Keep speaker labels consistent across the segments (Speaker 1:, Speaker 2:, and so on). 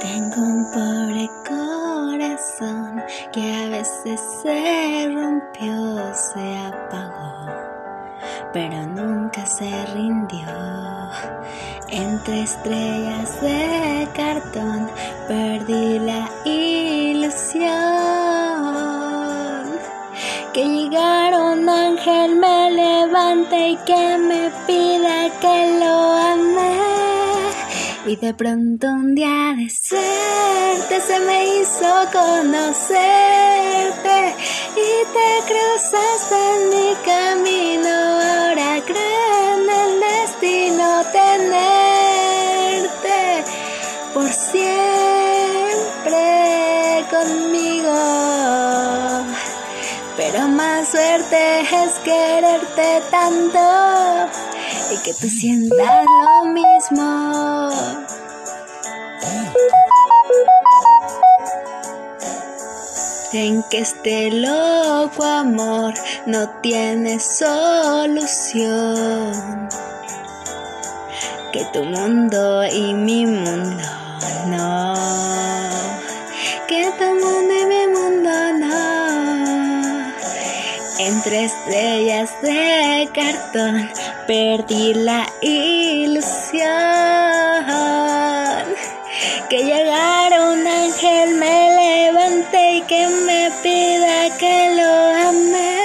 Speaker 1: Tengo un pobre corazón que a veces se rompió, se apagó, pero nunca se rindió. Entre estrellas de cartón perdí la ilusión. Que llegaron ángel me levante y que me pida que lo y de pronto un día de suerte se me hizo conocerte y te cruzaste en mi camino. Ahora creo en el destino tenerte por siempre conmigo. Pero más suerte es quererte tanto y que tú sientas lo mismo. En que este loco amor no tiene solución. Que tu mundo y mi mundo Entre estrellas de cartón perdí la ilusión. Que llegara un ángel me levante y que me pida que lo ame.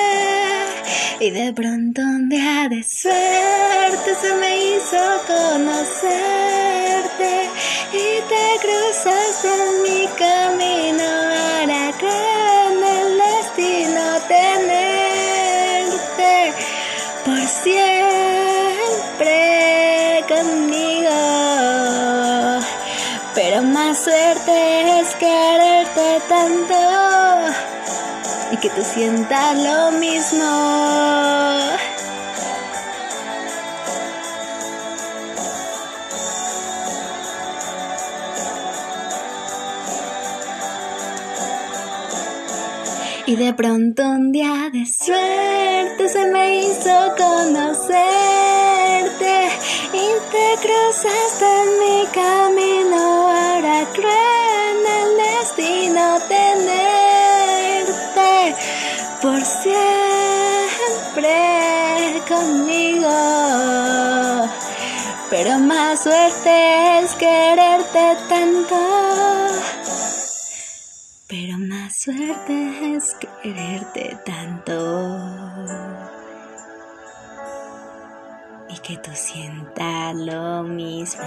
Speaker 1: Y de pronto un día de suerte se me hizo conocerte y te cruzaste siempre conmigo. Pero más suerte es quererte tanto y que tú sientas lo mismo. Y de pronto un día de suerte se me hizo conocerte y te cruzaste en mi camino. Ahora creo el destino tenerte por siempre conmigo. Pero más suerte es quererte tanto. Pero más suerte es quererte tanto. Y que tú sientas lo mismo.